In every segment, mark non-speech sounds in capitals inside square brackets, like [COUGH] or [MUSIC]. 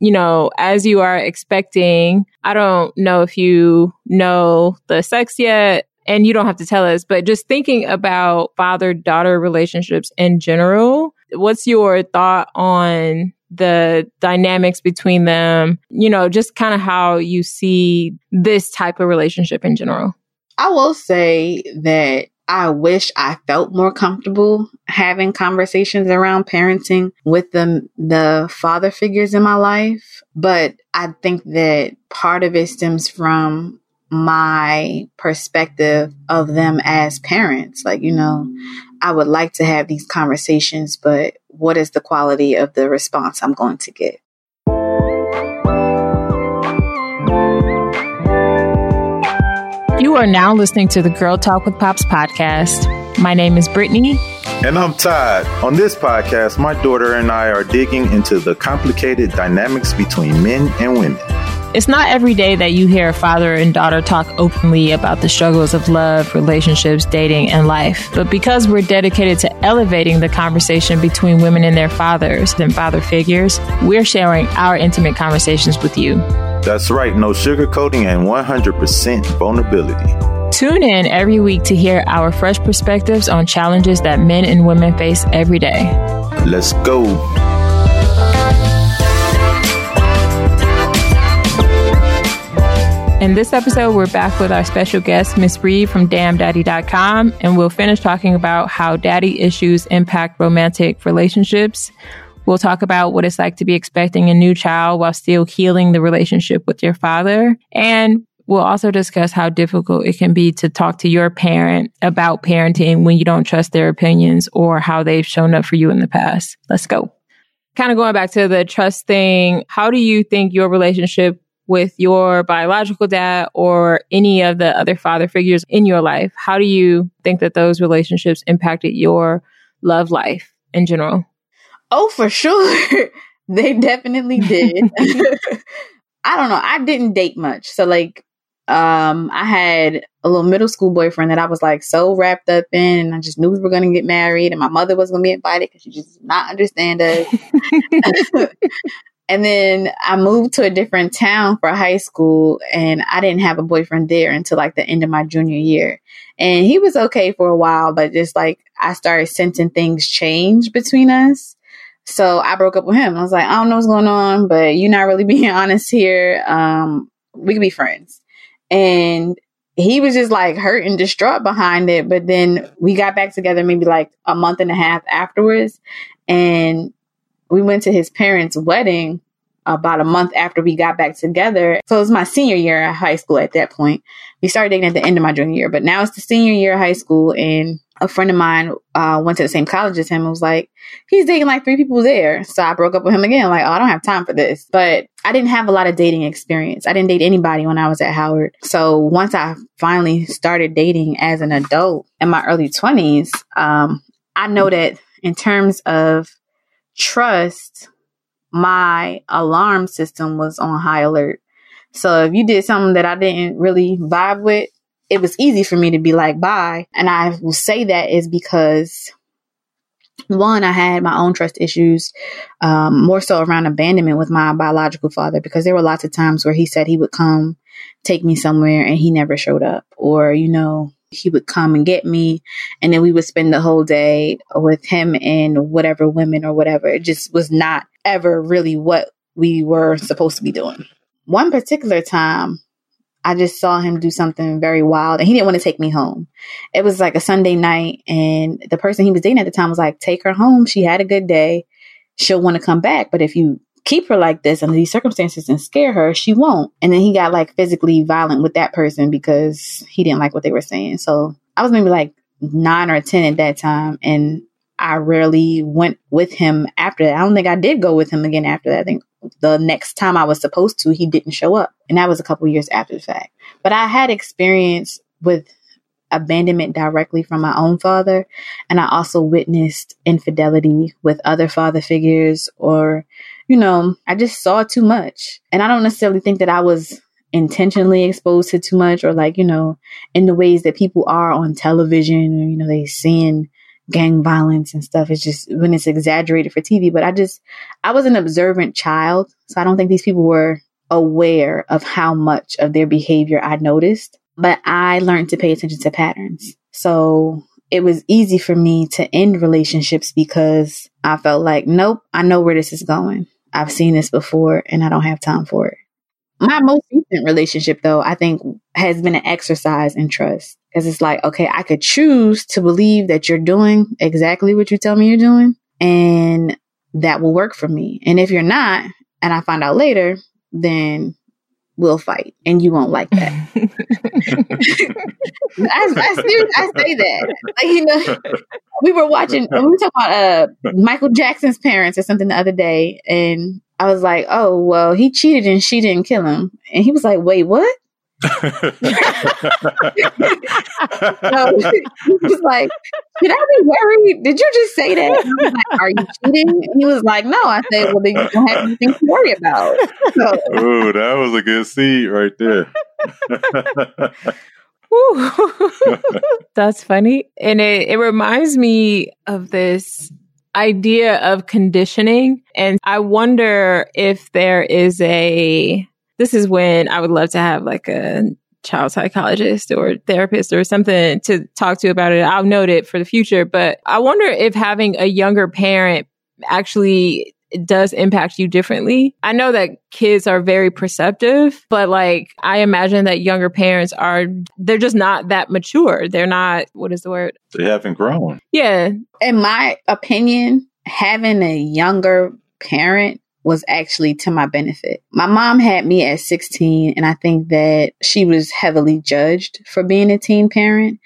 you know, as you are expecting, I don't know if you know the sex yet, and you don't have to tell us, but just thinking about father daughter relationships in general, what's your thought on the dynamics between them? You know, just kind of how you see this type of relationship in general. I will say that I wish I felt more comfortable having conversations around parenting with the the father figures in my life, but I think that part of it stems from my perspective of them as parents. Like, you know, I would like to have these conversations, but what is the quality of the response I'm going to get? You are now listening to the Girl Talk with Pops podcast. My name is Brittany. And I'm Todd. On this podcast, my daughter and I are digging into the complicated dynamics between men and women. It's not every day that you hear a father and daughter talk openly about the struggles of love, relationships, dating, and life. But because we're dedicated to elevating the conversation between women and their fathers and father figures, we're sharing our intimate conversations with you. That's right, no sugarcoating and 100% vulnerability. Tune in every week to hear our fresh perspectives on challenges that men and women face every day. Let's go. In this episode, we're back with our special guest, Miss Reed from DamnDaddy.com, and we'll finish talking about how daddy issues impact romantic relationships. We'll talk about what it's like to be expecting a new child while still healing the relationship with your father. And we'll also discuss how difficult it can be to talk to your parent about parenting when you don't trust their opinions or how they've shown up for you in the past. Let's go. Kind of going back to the trust thing, how do you think your relationship with your biological dad or any of the other father figures in your life? How do you think that those relationships impacted your love life in general? Oh, for sure. [LAUGHS] they definitely did. [LAUGHS] [LAUGHS] I don't know. I didn't date much. So like um I had a little middle school boyfriend that I was like so wrapped up in and I just knew we were going to get married and my mother was going to be invited cuz she just did not understand us. And then I moved to a different town for high school and I didn't have a boyfriend there until like the end of my junior year. And he was okay for a while, but just like I started sensing things change between us. So I broke up with him. I was like, I don't know what's going on, but you're not really [LAUGHS] being honest here. Um, we could be friends. And he was just like hurt and distraught behind it. But then we got back together maybe like a month and a half afterwards. And we went to his parents' wedding about a month after we got back together. So it was my senior year of high school at that point. We started dating at the end of my junior year, but now it's the senior year of high school. And a friend of mine uh, went to the same college as him and was like, he's dating like three people there. So I broke up with him again. Like, oh, I don't have time for this. But I didn't have a lot of dating experience. I didn't date anybody when I was at Howard. So once I finally started dating as an adult in my early 20s, um, I know that in terms of trust, my alarm system was on high alert. So if you did something that I didn't really vibe with, it was easy for me to be like, bye. And I will say that is because one, I had my own trust issues, um, more so around abandonment with my biological father, because there were lots of times where he said he would come take me somewhere and he never showed up. Or, you know, he would come and get me and then we would spend the whole day with him and whatever women or whatever it just was not ever really what we were supposed to be doing one particular time I just saw him do something very wild and he didn't want to take me home. It was like a Sunday night and the person he was dating at the time was like, take her home. She had a good day. She'll want to come back. But if you keep her like this under these circumstances and scare her, she won't. And then he got like physically violent with that person because he didn't like what they were saying. So I was maybe like nine or 10 at that time. And I rarely went with him after that. I don't think I did go with him again after that. I think the next time I was supposed to, he didn't show up. And that was a couple years after the fact. But I had experience with abandonment directly from my own father. And I also witnessed infidelity with other father figures or you know, I just saw too much. And I don't necessarily think that I was intentionally exposed to too much or like, you know, in the ways that people are on television or, you know, they seeing, gang violence and stuff. It's just when it's exaggerated for TV. But I just, I was an observant child. So I don't think these people were aware of how much of their behavior I noticed. But I learned to pay attention to patterns. So it was easy for me to end relationships because I felt like, nope, I know where this is going. I've seen this before and I don't have time for it. My most recent relationship, though, I think has been an exercise in trust. Because it's like, okay, I could choose to believe that you're doing exactly what you tell me you're doing, and that will work for me. And if you're not, and I find out later, then we'll fight and you won't like that. [LAUGHS] I, I, I say that. Like, you know, [LAUGHS] we were watching, we were talking about uh, Michael Jackson's parents or something the other day. And I was like, oh, well, he cheated and she didn't kill him. And he was like, wait, what? [LAUGHS] so he was like, "Should I be worried? Did you just say that?" And I was like, "Are you cheating?" And he was like, "No." I said, "Well, then you don't have anything to worry about." So, Ooh, that was a good seed right there. [LAUGHS] [LAUGHS] That's funny, and it it reminds me of this idea of conditioning, and I wonder if there is a this is when I would love to have like a child psychologist or therapist or something to talk to about it. I'll note it for the future. But I wonder if having a younger parent actually does impact you differently. I know that kids are very perceptive, but like I imagine that younger parents are they're just not that mature. They're not what is the word? They haven't grown. Yeah. In my opinion, having a younger parent was actually to my benefit. My mom had me at 16, and I think that she was heavily judged for being a teen parent,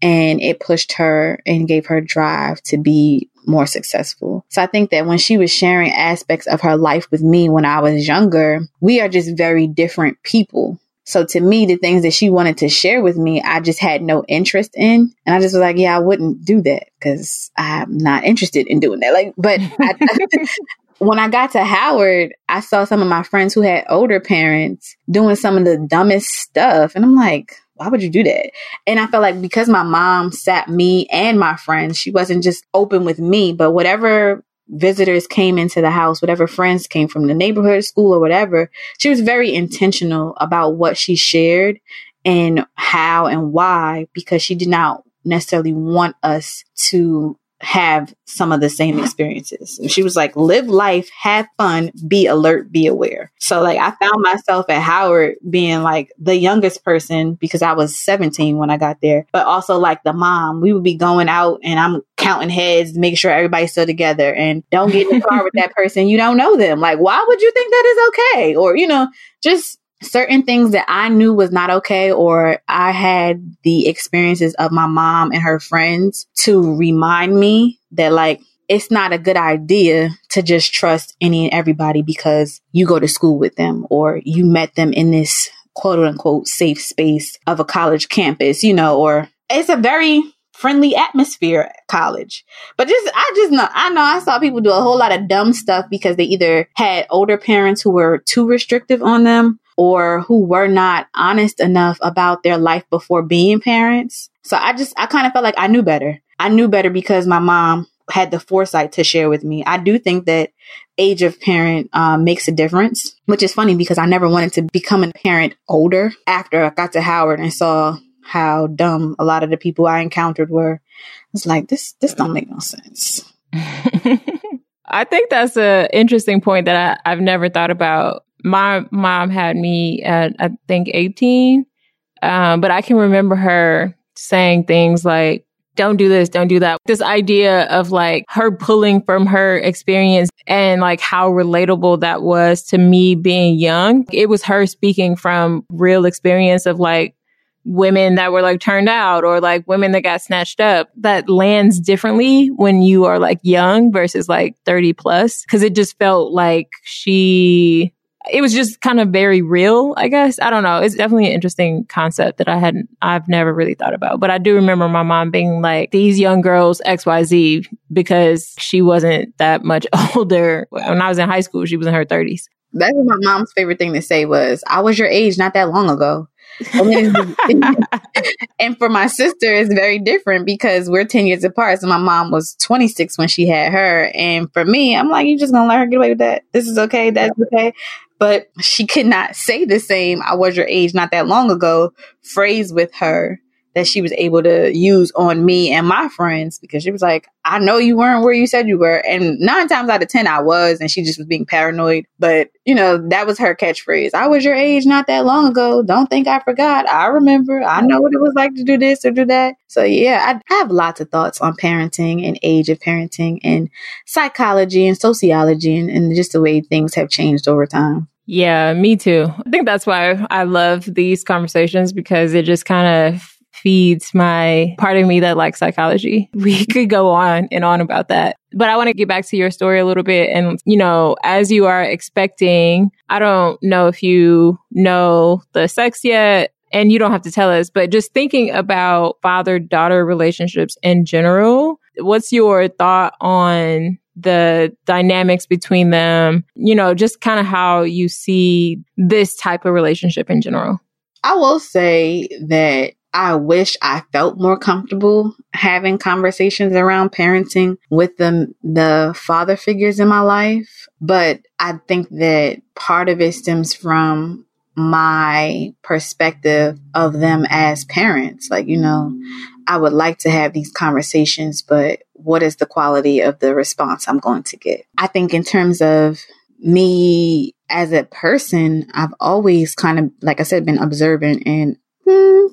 and it pushed her and gave her drive to be more successful. So I think that when she was sharing aspects of her life with me when I was younger, we are just very different people. So to me, the things that she wanted to share with me, I just had no interest in. And I just was like, yeah, I wouldn't do that because I'm not interested in doing that. Like, but I, [LAUGHS] when I got to Howard, I saw some of my friends who had older parents doing some of the dumbest stuff. And I'm like, why would you do that? And I felt like because my mom sat me and my friends, she wasn't just open with me, but whatever visitors came into the house, whatever friends came from the neighborhood, school, or whatever, she was very intentional about what she shared and how and why, because she did not necessarily want us to have some of the same experiences. And she was like, live life, have fun, be alert, be aware. So like I found myself at Howard being like the youngest person because I was 17 when I got there, but also like the mom. We would be going out and I'm counting heads, making sure everybody's still together and don't get in the car with that [LAUGHS] person. You don't know them. Like, why would you think that is okay? Or, you know, just certain things that I knew was not okay, or I had the experiences of my mom and her friends to remind me that, like, it's not a good idea to just trust any and everybody because you go to school with them or you met them in this quote unquote safe space of a college campus, you know, or it's a very friendly atmosphere at college. But just, I just know, I know I saw people do a whole lot of dumb stuff because they either had older parents who were too restrictive on them or who were not honest enough about their life before being parents. So I just, I kind of felt like I knew better. I knew better because my mom had the foresight to share with me. I do think that age of parent um, makes a difference, which is funny because I never wanted to become a parent older after I got to Howard and saw how dumb a lot of the people I encountered were. It's like this, this don't make no sense. [LAUGHS] I think that's an interesting point that I, I've never thought about my mom had me at I think 18. Um, but I can remember her saying things like, don't do this, don't do that. This idea of like her pulling from her experience and like how relatable that was to me being young. It was her speaking from real experience of like women that were like turned out or like women that got snatched up that lands differently when you are like young versus like 30 plus. Cause it just felt like she it was just kind of very real, I guess. I don't know. It's definitely an interesting concept that I hadn't, I've never really thought about. But I do remember my mom being like, these young girls, XYZ, because she wasn't that much [LAUGHS] older. When I was in high school, she was in her 30s. That's what my mom's favorite thing to say was, I was your age not that long ago. [LAUGHS] And, for my sister, it's very different because we're 10 years apart. So my mom was 26 when she had her. And for me, I'm like, you're just gonna let her get away with that? This is okay. That's okay. But she could not say the same, I was your age not that long ago phrase with her that she was able to use on me and my friends because she was like, I know you weren't where you said you were. And nine times out of 10, I was. And she just was being paranoid. But, you know, that was her catchphrase. I was your age not that long ago. Don't think I forgot. I remember. I know what it was like to do this or do that. So, yeah, I have lots of thoughts on parenting and age of parenting and psychology and sociology and, and just the way things have changed over time. Yeah, me too. I think that's why I love these conversations because it just kind of feeds my part of me that likes psychology. [LAUGHS] We could go on and on about that. But I want to get back to your story a little bit. And, you know, as you are expecting, I don't know if you know the sex yet, and you don't have to tell us, but just thinking about father daughter relationships in general, what's your thought on the dynamics between them? You know, just kind of how you see this type of relationship in general. I will say that I wish I felt more comfortable having conversations around parenting with the, the father figures in my life. But I think that part of it stems from my perspective of them as parents. Like, you know, I would like to have these conversations, but what is the quality of the response I'm going to get? I think in terms of me as a person, I've always kind of, like I said, been observant and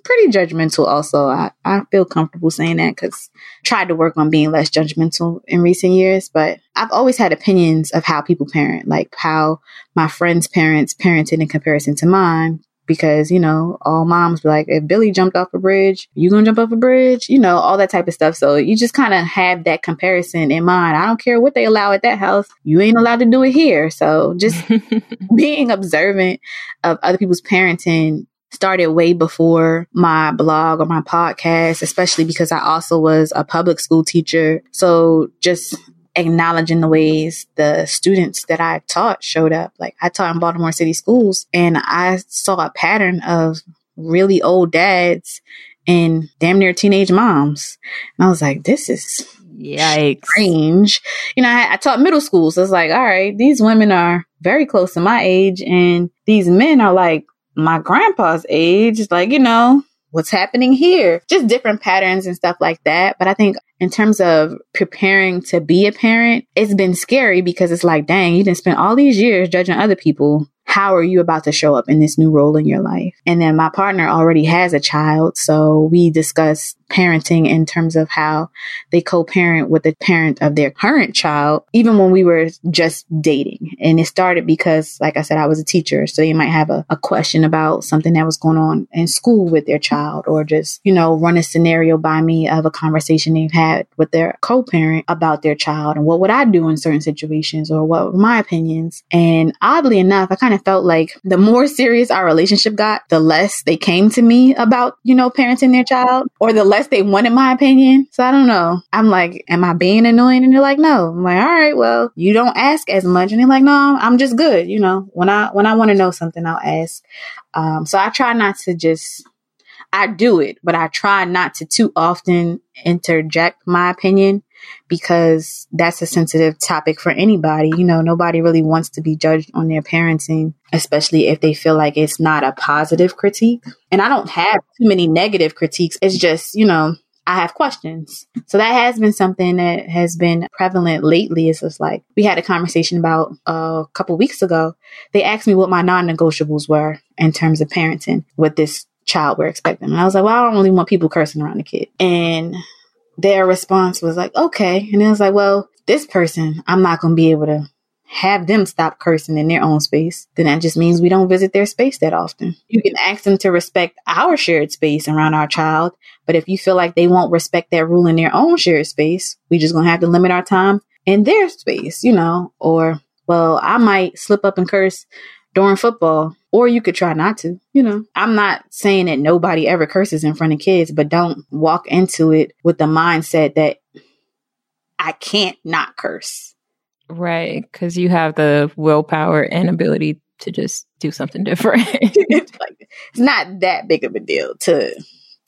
pretty judgmental also. I, I feel comfortable saying that because tried to work on being less judgmental in recent years, but I've always had opinions of how people parent, like how my friends' parents parented in comparison to mine. Because, you know, all moms be like, if Billy jumped off a bridge, you gonna jump off a bridge? You know, all that type of stuff. So you just kind of have that comparison in mind. I don't care what they allow at that house. You ain't allowed to do it here. So just [LAUGHS] being observant of other people's parenting started way before my blog or my podcast, especially because I also was a public school teacher. So just acknowledging the ways the students that I taught showed up. Like I taught in Baltimore City schools and I saw a pattern of really old dads and damn near teenage moms. And I was like, this is Yikes. strange. You know, I, I taught middle school. So it's like, all right, these women are very close to my age and these men are like my grandpa's age, like, you know, what's happening here? Just different patterns and stuff like that. But I think in terms of preparing to be a parent, it's been scary because it's like, dang, you didn't spend all these years judging other people how are you about to show up in this new role in your life? And then my partner already has a child. So we discuss parenting in terms of how they co-parent with the parent of their current child, even when we were just dating. And it started because, like I said, I was a teacher. So you might have a, a question about something that was going on in school with their child or just, you know, run a scenario by me of a conversation they've had with their co-parent about their child and what would I do in certain situations or what were my opinions. And oddly enough, I kind of of felt like the more serious our relationship got, the less they came to me about, you know, parenting their child or the less they wanted my opinion. So I don't know. I'm like, am I being annoying? And they're like, no. I'm like, all right, well, you don't ask as much. And they're like, no, I'm just good. You know, when I, when I want to know something, I'll ask. Um, so I try not to just, I do it, but I try not to too often interject my opinion because that's a sensitive topic for anybody. You know, nobody really wants to be judged on their parenting, especially if they feel like it's not a positive critique. And I don't have too many negative critiques. It's just, you know, I have questions. So that has been something that has been prevalent lately. It's just like we had a conversation about uh, a couple weeks ago. They asked me what my non negotiables were in terms of parenting with this child we're expecting. And I was like, well, I don't really want people cursing around the kid. And their response was like, okay. And it was like, well, this person, I'm not going to be able to have them stop cursing in their own space. Then that just means we don't visit their space that often. You can ask them to respect our shared space around our child. But if you feel like they won't respect that rule in their own shared space, we just going to have to limit our time in their space, you know, or, well, I might slip up and curse during football or you could try not to. You know, I'm not saying that nobody ever curses in front of kids, but don't walk into it with the mindset that I can't not curse. Right. Cause you have the willpower and ability to just do something [LAUGHS] different. [LAUGHS] it's, like, it's not that big of a deal to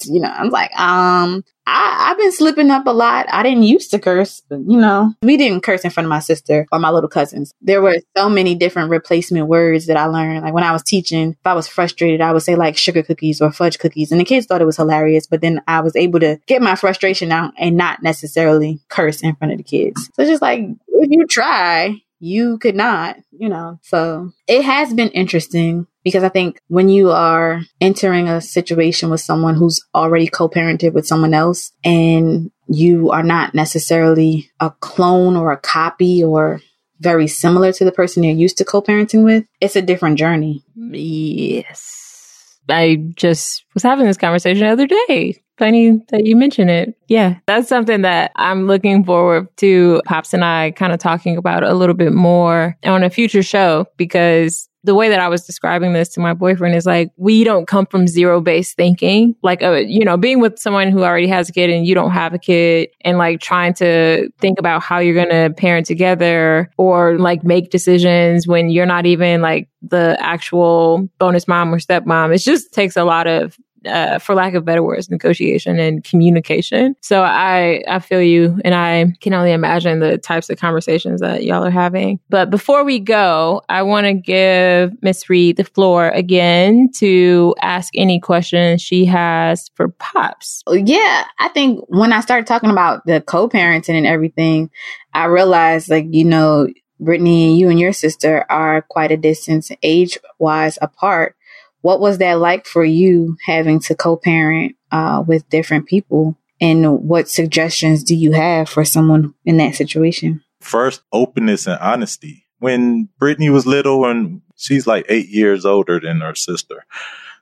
you know, I'm like, um, I, I've been slipping up a lot. I didn't used to curse, you know, we didn't curse in front of my sister or my little cousins. There were so many different replacement words that I learned. Like when I was teaching, if I was frustrated, I would say like sugar cookies or fudge cookies. And the kids thought it was hilarious, but then I was able to get my frustration out and not necessarily curse in front of the kids. So just like, if you try, you could not, you know. So it has been interesting because I think when you are entering a situation with someone who's already co parented with someone else and you are not necessarily a clone or a copy or very similar to the person you're used to co parenting with, it's a different journey. Yes. I just was having this conversation the other day funny that you mention it. Yeah, that's something that I'm looking forward to Pops and I kind of talking about a little bit more on a future show because the way that I was describing this to my boyfriend is like, we don't come from zero based thinking. Like, uh, you know, being with someone who already has a kid and you don't have a kid and like trying to think about how you're going to parent together or like make decisions when you're not even like the actual bonus mom or stepmom. It just takes a lot of uh, for lack of better words, negotiation and communication. So I, I feel you and I can only imagine the types of conversations that y'all are having. But before we go, I want to give Miss Reed the floor again to ask any questions she has for Pops. Yeah, I think when I started talking about the co-parenting and everything, I realized like, you know, Brittany, you and your sister are quite a distance age wise apart. What was that like for you having to co parent uh, with different people? And what suggestions do you have for someone in that situation? First, openness and honesty. When Brittany was little and she's like eight years older than her sister.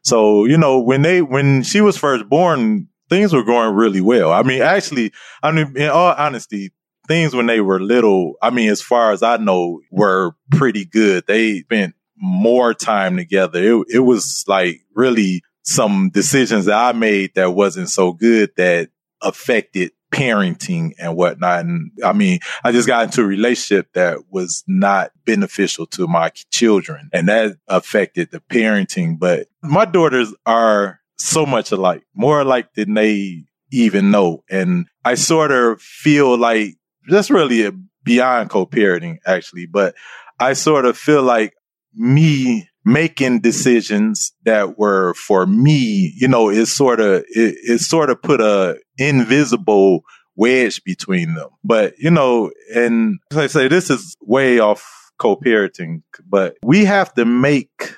So, you know, when they, when she was first born, things were going really well. I mean, actually, I mean, in all honesty, things when they were little, I mean, as far as I know, were pretty good. They spent more time together. It, it was like really some decisions that I made that wasn't so good that affected parenting and whatnot. And I mean, I just got into a relationship that was not beneficial to my children and that affected the parenting. But my daughters are so much alike, more alike than they even know. And I sort of feel like that's really beyond co-parenting actually, but I sort of feel like me making decisions that were for me, you know, it sort of, it, it sort of put a invisible wedge between them. But, you know, and as I say, this is way off co-parenting, but we have to make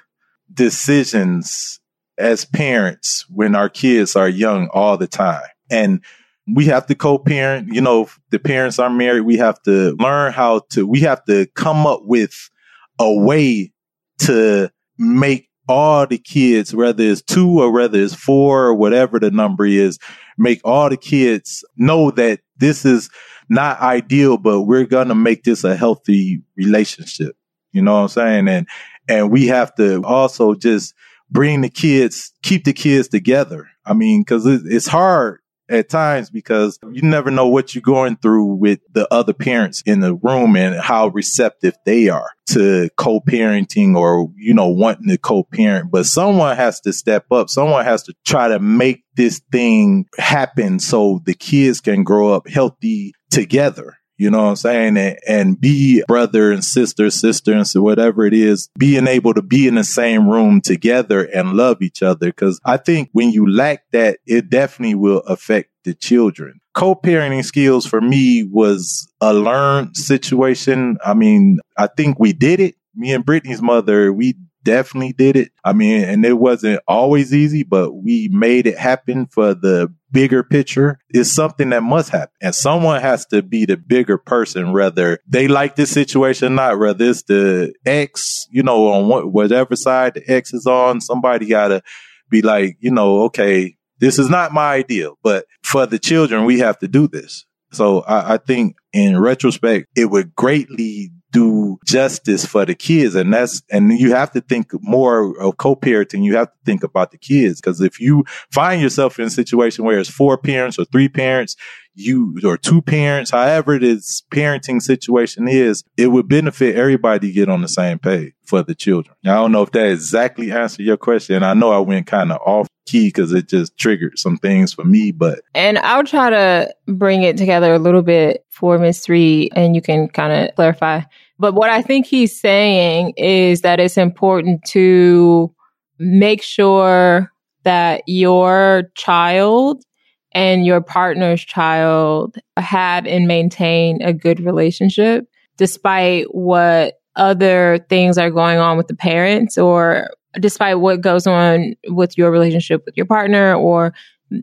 decisions as parents when our kids are young all the time. And we have to co-parent, you know, the parents are married. We have to learn how to, we have to come up with a way to make all the kids, whether it's two or whether it's four or whatever the number is, make all the kids know that this is not ideal, but we're going to make this a healthy relationship. You know what I'm saying? And, and we have to also just bring the kids, keep the kids together. I mean, cause it's hard at times because you never know what you're going through with the other parents in the room and how receptive they are to co-parenting or, you know, wanting to co-parent. But someone has to step up. Someone has to try to make this thing happen so the kids can grow up healthy together. You know what I'm saying? And, and be brother and sister, sister and so whatever it is, being able to be in the same room together and love each other. Cause I think when you lack that, it definitely will affect the children. Co-parenting skills for me was a learned situation. I mean, I think we did it. Me and Brittany's mother, we definitely did it. I mean, and it wasn't always easy, but we made it happen for the bigger picture is something that must happen. And someone has to be the bigger person, whether they like this situation or not, whether it's the X, you know, on what, whatever side the X is on, somebody gotta be like, you know, okay, this is not my ideal, but for the children, we have to do this. So I, I think in retrospect, it would greatly do justice for the kids. And that's, and you have to think more of co-parenting. You have to think about the kids. Cause if you find yourself in a situation where it's four parents or three parents, you or two parents, however this parenting situation is, it would benefit everybody to get on the same page for the children. I don't know if that exactly answered your question. I know I went kind of off key because it just triggered some things for me, but. And I'll try to bring it together a little bit for Reed and you can kind of clarify. But what I think he's saying is that it's important to make sure that your child and your partner's child have and maintain a good relationship despite what other things are going on with the parents or despite what goes on with your relationship with your partner or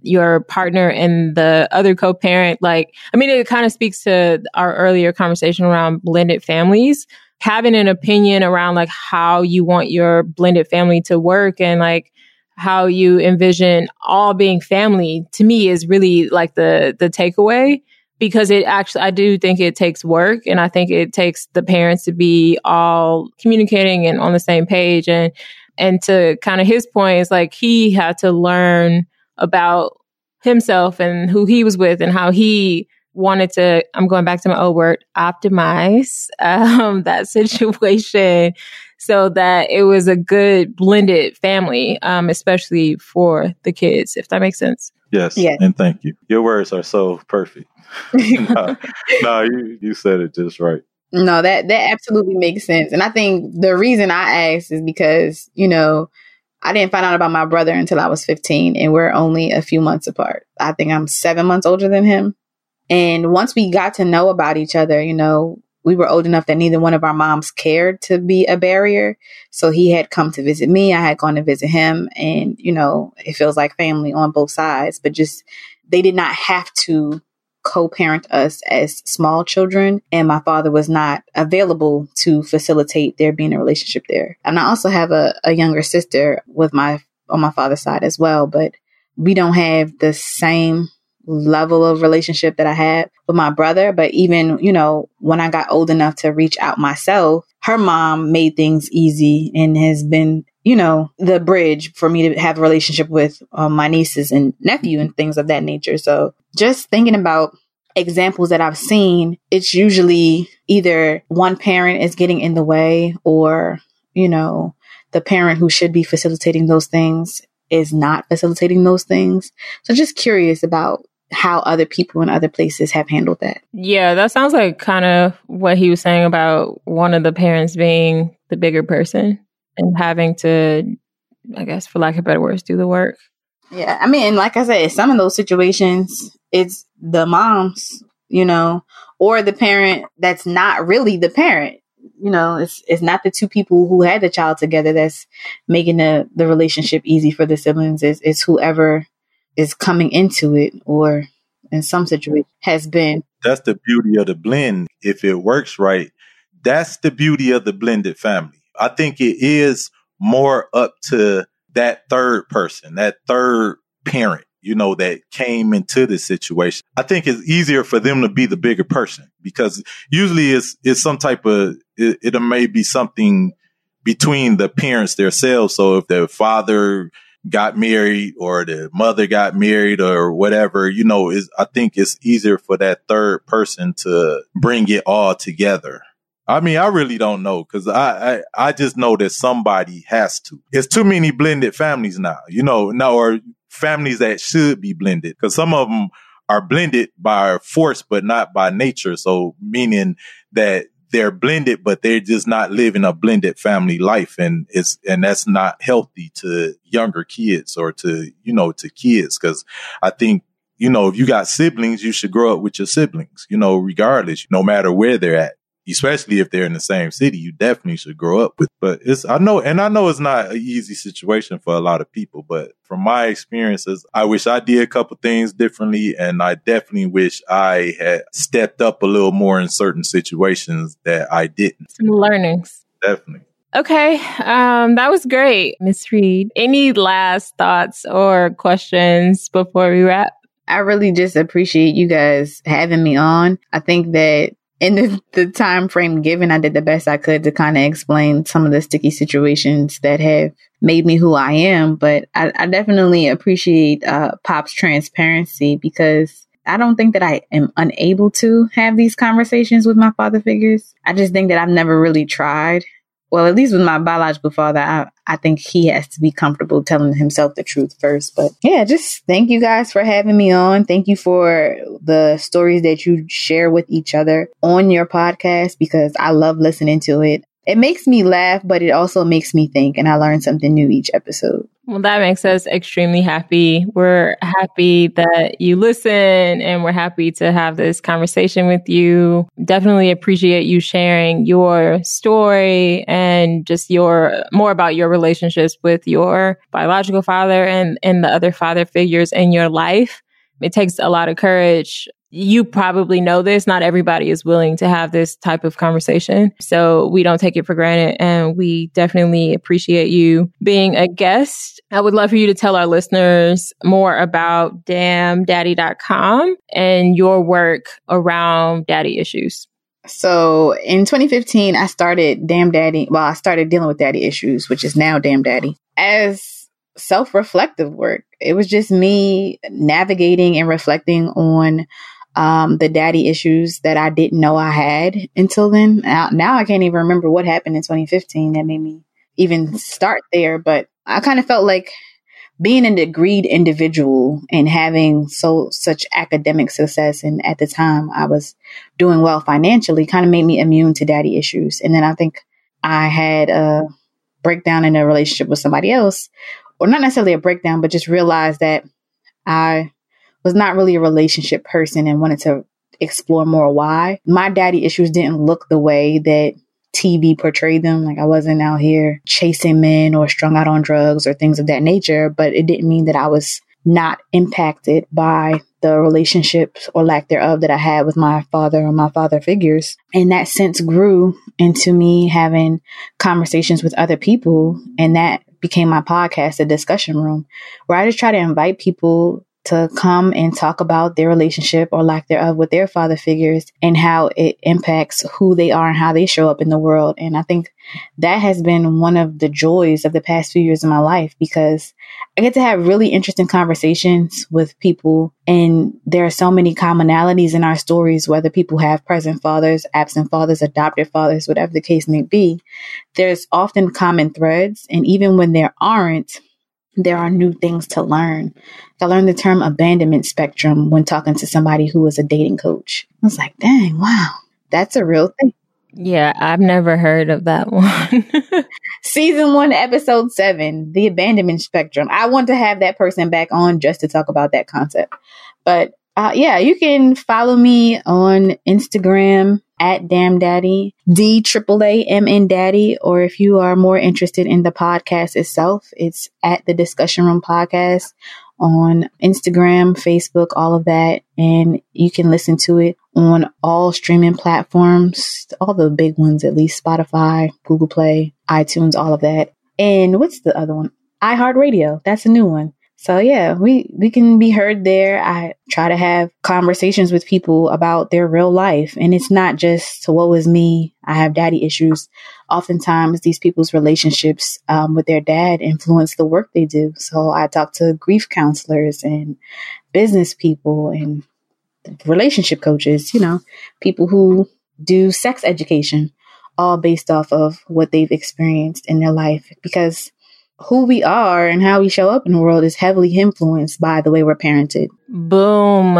your partner and the other co-parent like i mean it kind of speaks to our earlier conversation around blended families. Having an opinion around like how you want your blended family to work and like how you envision all being family to me is really like the the takeaway because it actually I do think it takes work and I think it takes the parents to be all communicating and on the same page and and to kind of his point is like he had to learn about himself and who he was with and how he wanted to I'm going back to my old word optimize [LAUGHS] um, that [LAUGHS] situation so that it was a good blended family, um, especially for the kids, if that makes sense. Yes. Yeah. And thank you. Your words are so perfect. [LAUGHS] no, no, you, you said it just right. No, that that absolutely makes sense. And I think the reason I asked is because, you know, I didn't find out about my brother until I was 15 and we're only a few months apart. I think I'm 7 months older than him. And once we got to know about each other, you know, we were old enough that neither one of our moms cared to be a barrier. So he had come to visit me. I had gone to visit him. And, you know, it feels like family on both sides, but just they did not have to co parent us as small children. And my father was not available to facilitate there being a relationship there. And I also have a, a younger sister with my on my father's side as well, but we don't have the same level of relationship that I had with my brother. But even, you know, when I got old enough to reach out myself, her mom made things easy and has been, you know, the bridge for me to have a relationship with um, my nieces and nephew and things of that nature. So just thinking about examples that I've seen, it's usually either one parent is getting in the way or, you know, the parent who should be facilitating those things is not facilitating those things. So just curious about how other people in other places have handled that. Yeah, that sounds like kind of what he was saying about one of the parents being the bigger person and having to, I guess, for lack of better words, do the work. Yeah, I mean, like I said, some of those situations, it's the moms, you know, or the parent that's not really the parent. You know, it's it's not the two people who had the child together that's making the the relationship easy for the siblings. It's, it's whoever is coming into it or in some situation has been. That's the beauty of the blend. If it works right, that's the beauty of the blended family. I think it is more up to that third person, that third parent, you know, that came into the situation. I think it's easier for them to be the bigger person because usually it's, it's some type of, it, it may be something between the parents themselves. So if the father got married or the mother got married or whatever, you know, is I think it's easier for that third person to bring it all together. I mean, I really don't know because I, I, I just know that somebody has to. It's too many blended families now, you know, now or families that should be blended because some of them are blended by force, but not by nature. So meaning that they're blended, but they're just not living a blended family life. And it's, and that's not healthy to younger kids or to, you know, to kids. Cause I think, you know, if you got siblings, you should grow up with your siblings, you know, regardless, no matter where they're at especially if they're in the same city, you definitely should grow up with. But it's, I know, and I know it's not an easy situation for a lot of people, but from my experiences, I wish I did a couple things differently. And I definitely wish I had stepped up a little more in certain situations that I didn't. Some learnings. Definitely. Okay, um, that was great, Miss Reed. Any last thoughts or questions before we wrap? I really just appreciate you guys having me on. I think that in the, the time frame given, I did the best I could to kind of explain some of the sticky situations that have made me who I am. But I, I definitely appreciate uh, Pop's transparency because I don't think that I am unable to have these conversations with my father figures. I just think that I've never really tried well, at least with my biological father, I, I think he has to be comfortable telling himself the truth first. But yeah, just thank you guys for having me on. Thank you for the stories that you share with each other on your podcast because I love listening to it it makes me laugh, but it also makes me think, and I learn something new each episode. Well, that makes us extremely happy. We're happy that you listen and we're happy to have this conversation with you. Definitely appreciate you sharing your story and just your more about your relationships with your biological father and, and the other father figures in your life. It takes a lot of courage you probably know this. Not everybody is willing to have this type of conversation. So we don't take it for granted. And we definitely appreciate you being a guest. I would love for you to tell our listeners more about damndaddy.com and your work around daddy issues. So in 2015, I started Damn Daddy. Well, I started dealing with daddy issues, which is now Damn Daddy, as self reflective work. It was just me navigating and reflecting on um, the daddy issues that I didn't know I had until then. Now, now I can't even remember what happened in 2015 that made me even start there. But I kind of felt like being a degreed individual and having so such academic success and at the time I was doing well financially kind of made me immune to daddy issues. And then I think I had a breakdown in a relationship with somebody else, or not necessarily a breakdown, but just realized that I was not really a relationship person and wanted to explore more why. My daddy issues didn't look the way that TV portrayed them. Like I wasn't out here chasing men or strung out on drugs or things of that nature, but it didn't mean that I was not impacted by the relationships or lack thereof that I had with my father or my father figures. And that sense grew into me having conversations with other people. And that became my podcast, The Discussion Room, where I just try to invite people to come and talk about their relationship or lack thereof with their father figures and how it impacts who they are and how they show up in the world. And I think that has been one of the joys of the past few years of my life because I get to have really interesting conversations with people. And there are so many commonalities in our stories, whether people have present fathers, absent fathers, adopted fathers, whatever the case may be. There's often common threads. And even when there aren't, there are new things to learn. I learned the term abandonment spectrum when talking to somebody who was a dating coach. I was like, dang, wow, that's a real thing. Yeah, I've never heard of that [LAUGHS] one. Season one, episode seven, the abandonment spectrum. I want to have that person back on just to talk about that concept. But uh, yeah, you can follow me on Instagram at Damn Daddy, D triple A M N Daddy, or if you are more interested in the podcast itself, it's at the Discussion Room Podcast on Instagram, Facebook, all of that. And you can listen to it on all streaming platforms, all the big ones at least Spotify, Google Play, iTunes, all of that. And what's the other one? iHeartRadio. That's a new one. So yeah, we we can be heard there. I try to have conversations with people about their real life and it's not just what was me, I have daddy issues. Oftentimes these people's relationships um, with their dad influence the work they do. So I talk to grief counselors and business people and relationship coaches, you know, people who do sex education all based off of what they've experienced in their life because who we are and how we show up in the world is heavily influenced by the way we're parented. Boom.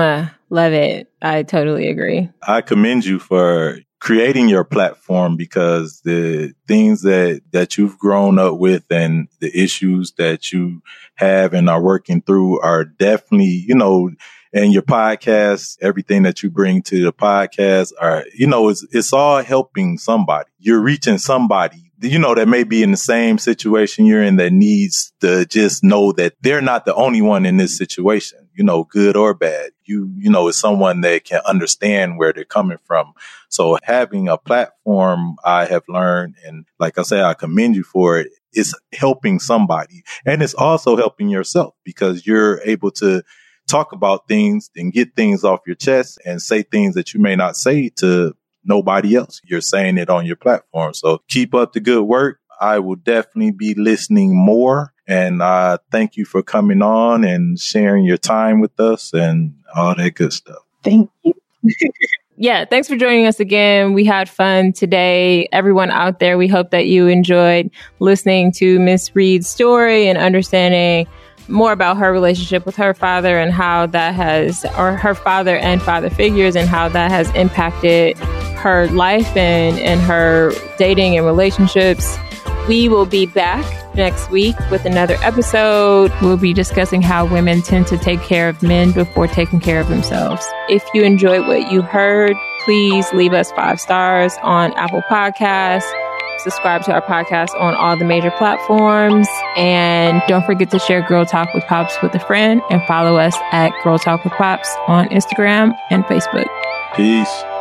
Love it. I totally agree. I commend you for creating your platform because the things that that you've grown up with and the issues that you have and are working through are definitely, you know, and your podcast, everything that you bring to the podcast are, you know, it's, it's all helping somebody. You're reaching somebody you know, that may be in the same situation you're in that needs to just know that they're not the only one in this situation, you know, good or bad. You, you know, is someone that can understand where they're coming from. So having a platform I have learned, and like I say, I commend you for it. it, is helping somebody. And it's also helping yourself because you're able to talk about things and get things off your chest and say things that you may not say to nobody else. You're saying it on your platform. So keep up the good work. I will definitely be listening more. And uh, thank you for coming on and sharing your time with us and all that good stuff. Thank you. [LAUGHS] yeah, thanks for joining us again. We had fun today. Everyone out there, we hope that you enjoyed listening to Miss Reed's story and understanding more about her relationship with her father and how that has, or her father and father figures, and how that has impacted her life and, and her dating and relationships. We will be back next week with another episode. We'll be discussing how women tend to take care of men before taking care of themselves. If you enjoyed what you heard, please leave us five stars on Apple Podcasts. Subscribe to our podcast on all the major platforms. And don't forget to share Girl Talk with Pops with a friend and follow us at Girl Talk with Pops on Instagram and Facebook. Peace.